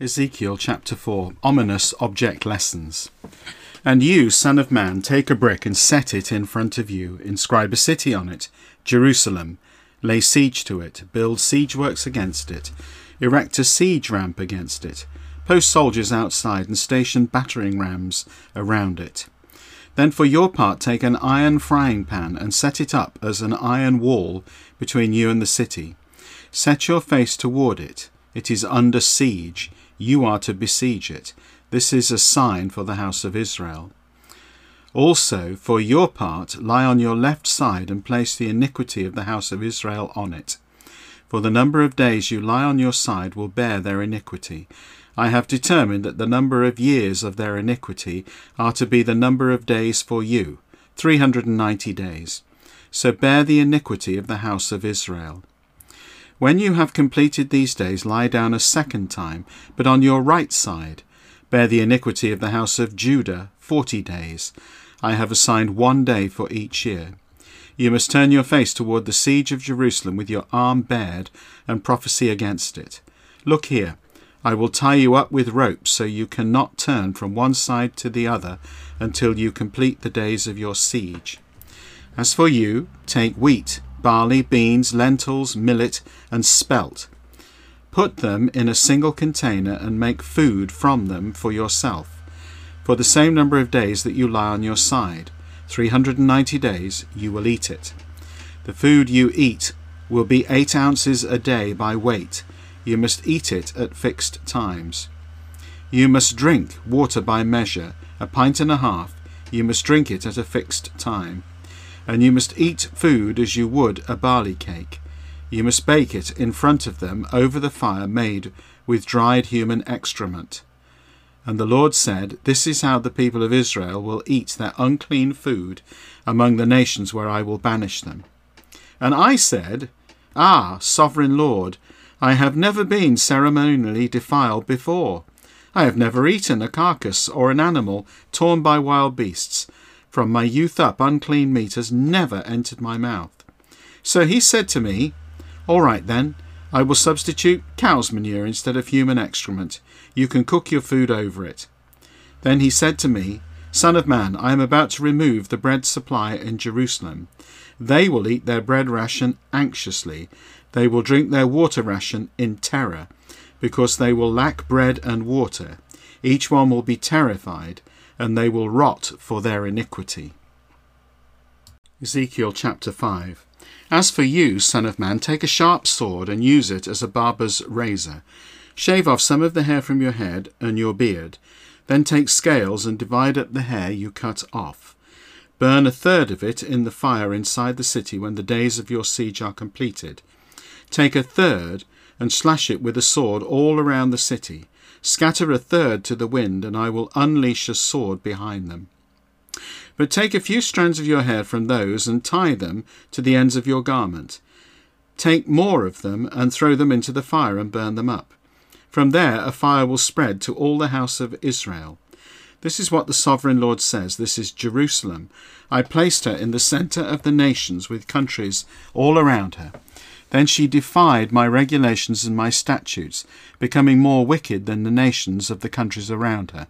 Ezekiel chapter 4 Ominous Object Lessons. And you, Son of Man, take a brick and set it in front of you. Inscribe a city on it, Jerusalem. Lay siege to it. Build siege works against it. Erect a siege ramp against it. Post soldiers outside and station battering rams around it. Then for your part take an iron frying pan and set it up as an iron wall between you and the city. Set your face toward it. It is under siege you are to besiege it. This is a sign for the house of Israel. Also, for your part, lie on your left side and place the iniquity of the house of Israel on it. For the number of days you lie on your side will bear their iniquity. I have determined that the number of years of their iniquity are to be the number of days for you, 390 days. So bear the iniquity of the house of Israel. When you have completed these days, lie down a second time, but on your right side. Bear the iniquity of the house of Judah forty days. I have assigned one day for each year. You must turn your face toward the siege of Jerusalem with your arm bared and prophesy against it. Look here, I will tie you up with ropes so you cannot turn from one side to the other until you complete the days of your siege. As for you, take wheat barley, beans, lentils, millet, and spelt. Put them in a single container and make food from them for yourself. For the same number of days that you lie on your side, 390 days, you will eat it. The food you eat will be eight ounces a day by weight. You must eat it at fixed times. You must drink water by measure, a pint and a half. You must drink it at a fixed time and you must eat food as you would a barley cake. You must bake it in front of them over the fire made with dried human excrement. And the Lord said, This is how the people of Israel will eat their unclean food among the nations where I will banish them. And I said, Ah, sovereign Lord, I have never been ceremonially defiled before. I have never eaten a carcass or an animal torn by wild beasts, from my youth up, unclean meat has never entered my mouth. So he said to me, All right then, I will substitute cow's manure instead of human excrement. You can cook your food over it. Then he said to me, Son of man, I am about to remove the bread supply in Jerusalem. They will eat their bread ration anxiously. They will drink their water ration in terror, because they will lack bread and water. Each one will be terrified and they will rot for their iniquity. Ezekiel chapter 5 As for you, Son of Man, take a sharp sword and use it as a barber's razor. Shave off some of the hair from your head and your beard. Then take scales and divide up the hair you cut off. Burn a third of it in the fire inside the city when the days of your siege are completed. Take a third and slash it with a sword all around the city. Scatter a third to the wind, and I will unleash a sword behind them. But take a few strands of your hair from those and tie them to the ends of your garment. Take more of them and throw them into the fire and burn them up. From there a fire will spread to all the house of Israel. This is what the sovereign Lord says. This is Jerusalem. I placed her in the centre of the nations with countries all around her. Then she defied my regulations and my statutes, becoming more wicked than the nations of the countries around her.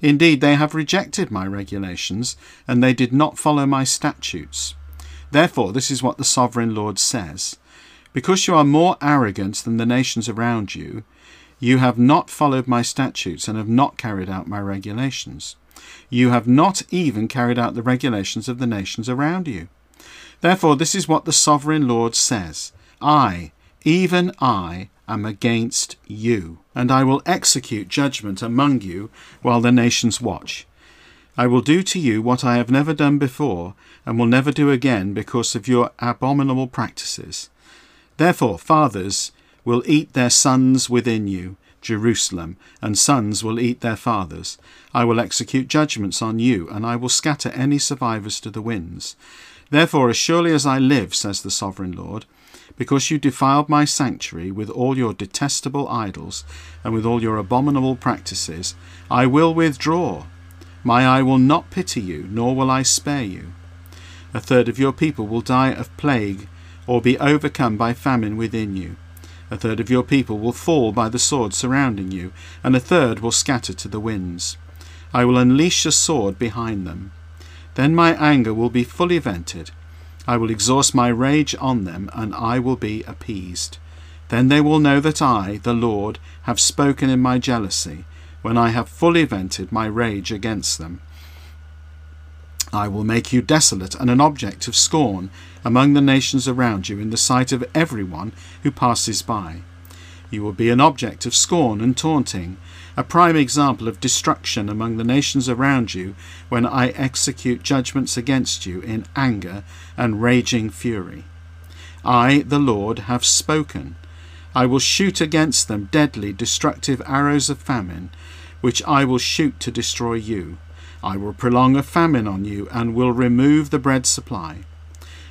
Indeed, they have rejected my regulations, and they did not follow my statutes. Therefore, this is what the sovereign Lord says Because you are more arrogant than the nations around you, you have not followed my statutes and have not carried out my regulations. You have not even carried out the regulations of the nations around you. Therefore, this is what the sovereign Lord says I, even I, am against you, and I will execute judgment among you while the nations watch. I will do to you what I have never done before, and will never do again because of your abominable practices. Therefore, fathers will eat their sons within you, Jerusalem, and sons will eat their fathers. I will execute judgments on you, and I will scatter any survivors to the winds. Therefore, as surely as I live, says the sovereign Lord, because you defiled my sanctuary with all your detestable idols and with all your abominable practices, I will withdraw. My eye will not pity you, nor will I spare you. A third of your people will die of plague or be overcome by famine within you. A third of your people will fall by the sword surrounding you, and a third will scatter to the winds. I will unleash a sword behind them. Then my anger will be fully vented. I will exhaust my rage on them, and I will be appeased. Then they will know that I, the Lord, have spoken in my jealousy, when I have fully vented my rage against them. I will make you desolate and an object of scorn among the nations around you in the sight of everyone who passes by. You will be an object of scorn and taunting, a prime example of destruction among the nations around you when I execute judgments against you in anger and raging fury. I, the Lord, have spoken. I will shoot against them deadly, destructive arrows of famine, which I will shoot to destroy you. I will prolong a famine on you, and will remove the bread supply.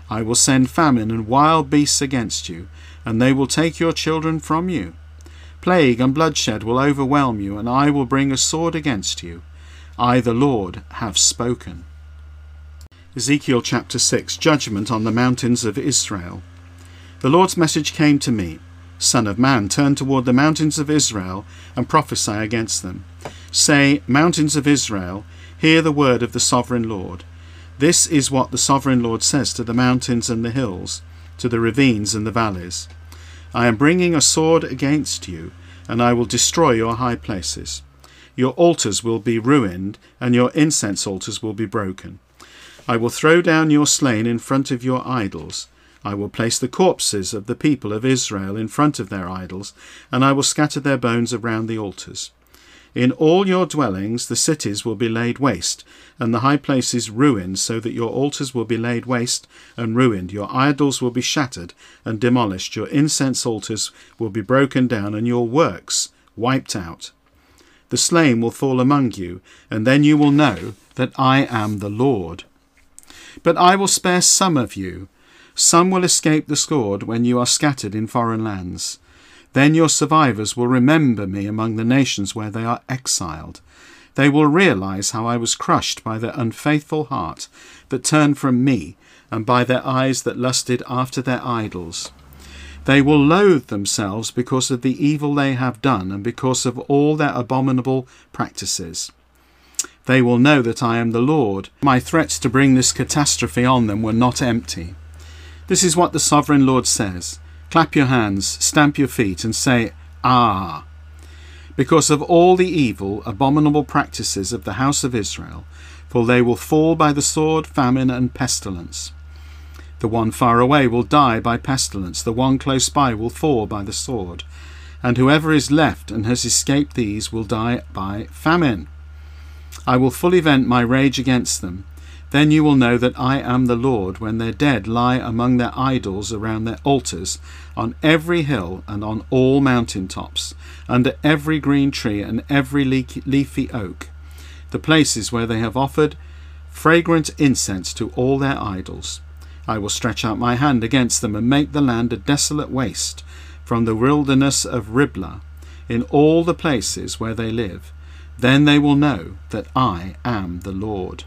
I will send famine and wild beasts against you, and they will take your children from you. Plague and bloodshed will overwhelm you, and I will bring a sword against you. I, the Lord, have spoken. Ezekiel chapter 6 Judgment on the mountains of Israel. The Lord's message came to me Son of man, turn toward the mountains of Israel and prophesy against them. Say, Mountains of Israel, Hear the word of the sovereign Lord. This is what the sovereign Lord says to the mountains and the hills, to the ravines and the valleys. I am bringing a sword against you, and I will destroy your high places. Your altars will be ruined, and your incense altars will be broken. I will throw down your slain in front of your idols. I will place the corpses of the people of Israel in front of their idols, and I will scatter their bones around the altars. In all your dwellings the cities will be laid waste, and the high places ruined, so that your altars will be laid waste and ruined. Your idols will be shattered and demolished. Your incense altars will be broken down, and your works wiped out. The slain will fall among you, and then you will know that I am the Lord. But I will spare some of you. Some will escape the sword when you are scattered in foreign lands. Then your survivors will remember me among the nations where they are exiled. They will realize how I was crushed by their unfaithful heart that turned from me, and by their eyes that lusted after their idols. They will loathe themselves because of the evil they have done and because of all their abominable practices. They will know that I am the Lord. My threats to bring this catastrophe on them were not empty. This is what the sovereign Lord says. Clap your hands, stamp your feet, and say, Ah! Because of all the evil, abominable practices of the house of Israel, for they will fall by the sword, famine, and pestilence. The one far away will die by pestilence, the one close by will fall by the sword, and whoever is left and has escaped these will die by famine. I will fully vent my rage against them, then you will know that I am the Lord when their dead lie among their idols around their altars, on every hill and on all mountain tops, under every green tree and every leafy oak, the places where they have offered fragrant incense to all their idols. I will stretch out my hand against them and make the land a desolate waste, from the wilderness of Riblah, in all the places where they live. Then they will know that I am the Lord.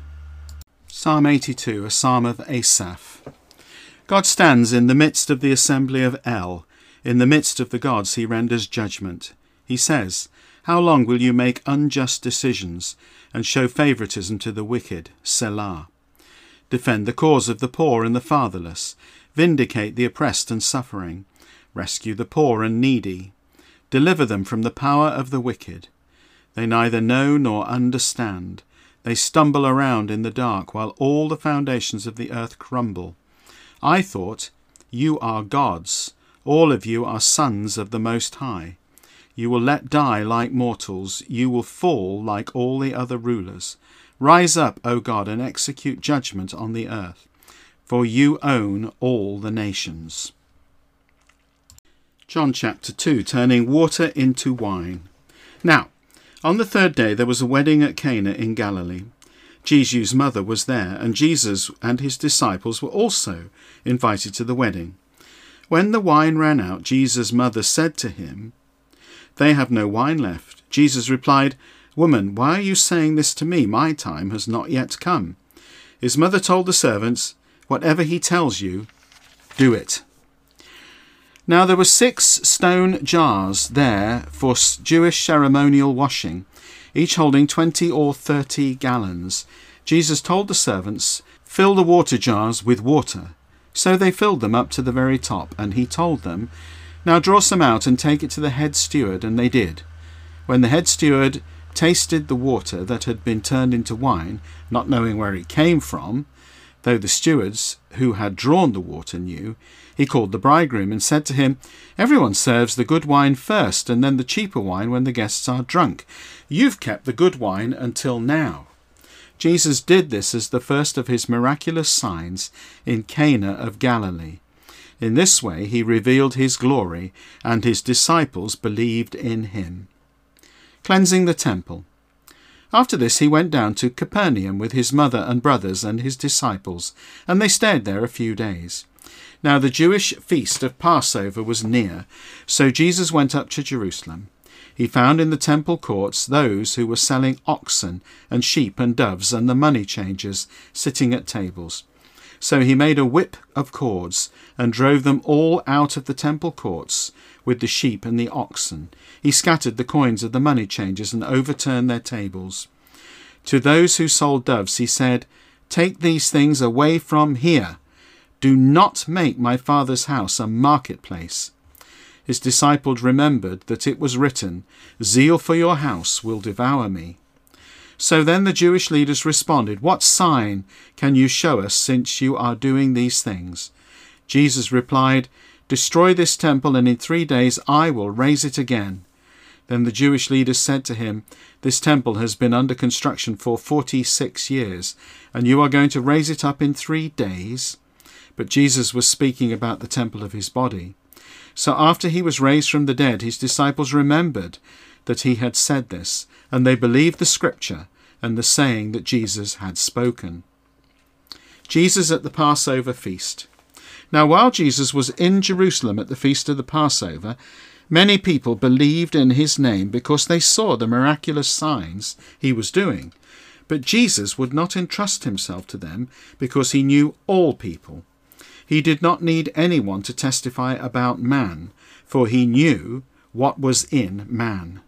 Psalm 82, a psalm of Asaph. God stands in the midst of the assembly of El. In the midst of the gods he renders judgment. He says, How long will you make unjust decisions and show favoritism to the wicked? Selah. Defend the cause of the poor and the fatherless. Vindicate the oppressed and suffering. Rescue the poor and needy. Deliver them from the power of the wicked. They neither know nor understand. They stumble around in the dark while all the foundations of the earth crumble. I thought, You are gods. All of you are sons of the Most High. You will let die like mortals. You will fall like all the other rulers. Rise up, O God, and execute judgment on the earth, for you own all the nations. John chapter 2 Turning water into wine. Now, on the third day there was a wedding at Cana in Galilee. Jesus' mother was there, and Jesus and his disciples were also invited to the wedding. When the wine ran out, Jesus' mother said to him, They have no wine left. Jesus replied, Woman, why are you saying this to me? My time has not yet come. His mother told the servants, Whatever he tells you, do it. Now there were six stone jars there for Jewish ceremonial washing, each holding twenty or thirty gallons. Jesus told the servants, Fill the water jars with water. So they filled them up to the very top, and he told them, Now draw some out and take it to the head steward, and they did. When the head steward tasted the water that had been turned into wine, not knowing where it came from, though the stewards who had drawn the water knew, he called the bridegroom and said to him, Everyone serves the good wine first, and then the cheaper wine when the guests are drunk. You've kept the good wine until now. Jesus did this as the first of his miraculous signs in Cana of Galilee. In this way he revealed his glory, and his disciples believed in him. Cleansing the temple. After this he went down to Capernaum with his mother and brothers and his disciples, and they stayed there a few days. Now the Jewish feast of Passover was near, so Jesus went up to Jerusalem. He found in the temple courts those who were selling oxen and sheep and doves and the money changers sitting at tables. So he made a whip of cords and drove them all out of the temple courts with the sheep and the oxen. He scattered the coins of the money changers and overturned their tables. To those who sold doves he said, Take these things away from here. Do not make my father's house a marketplace. His disciples remembered that it was written, Zeal for your house will devour me. So then the Jewish leaders responded, What sign can you show us since you are doing these things? Jesus replied, Destroy this temple, and in three days I will raise it again. Then the Jewish leaders said to him, This temple has been under construction for forty six years, and you are going to raise it up in three days? But Jesus was speaking about the temple of his body. So after he was raised from the dead, his disciples remembered that he had said this, and they believed the scripture and the saying that Jesus had spoken. Jesus at the Passover feast. Now, while Jesus was in Jerusalem at the feast of the Passover, many people believed in his name because they saw the miraculous signs he was doing. But Jesus would not entrust himself to them because he knew all people. He did not need anyone to testify about man, for he knew what was in man.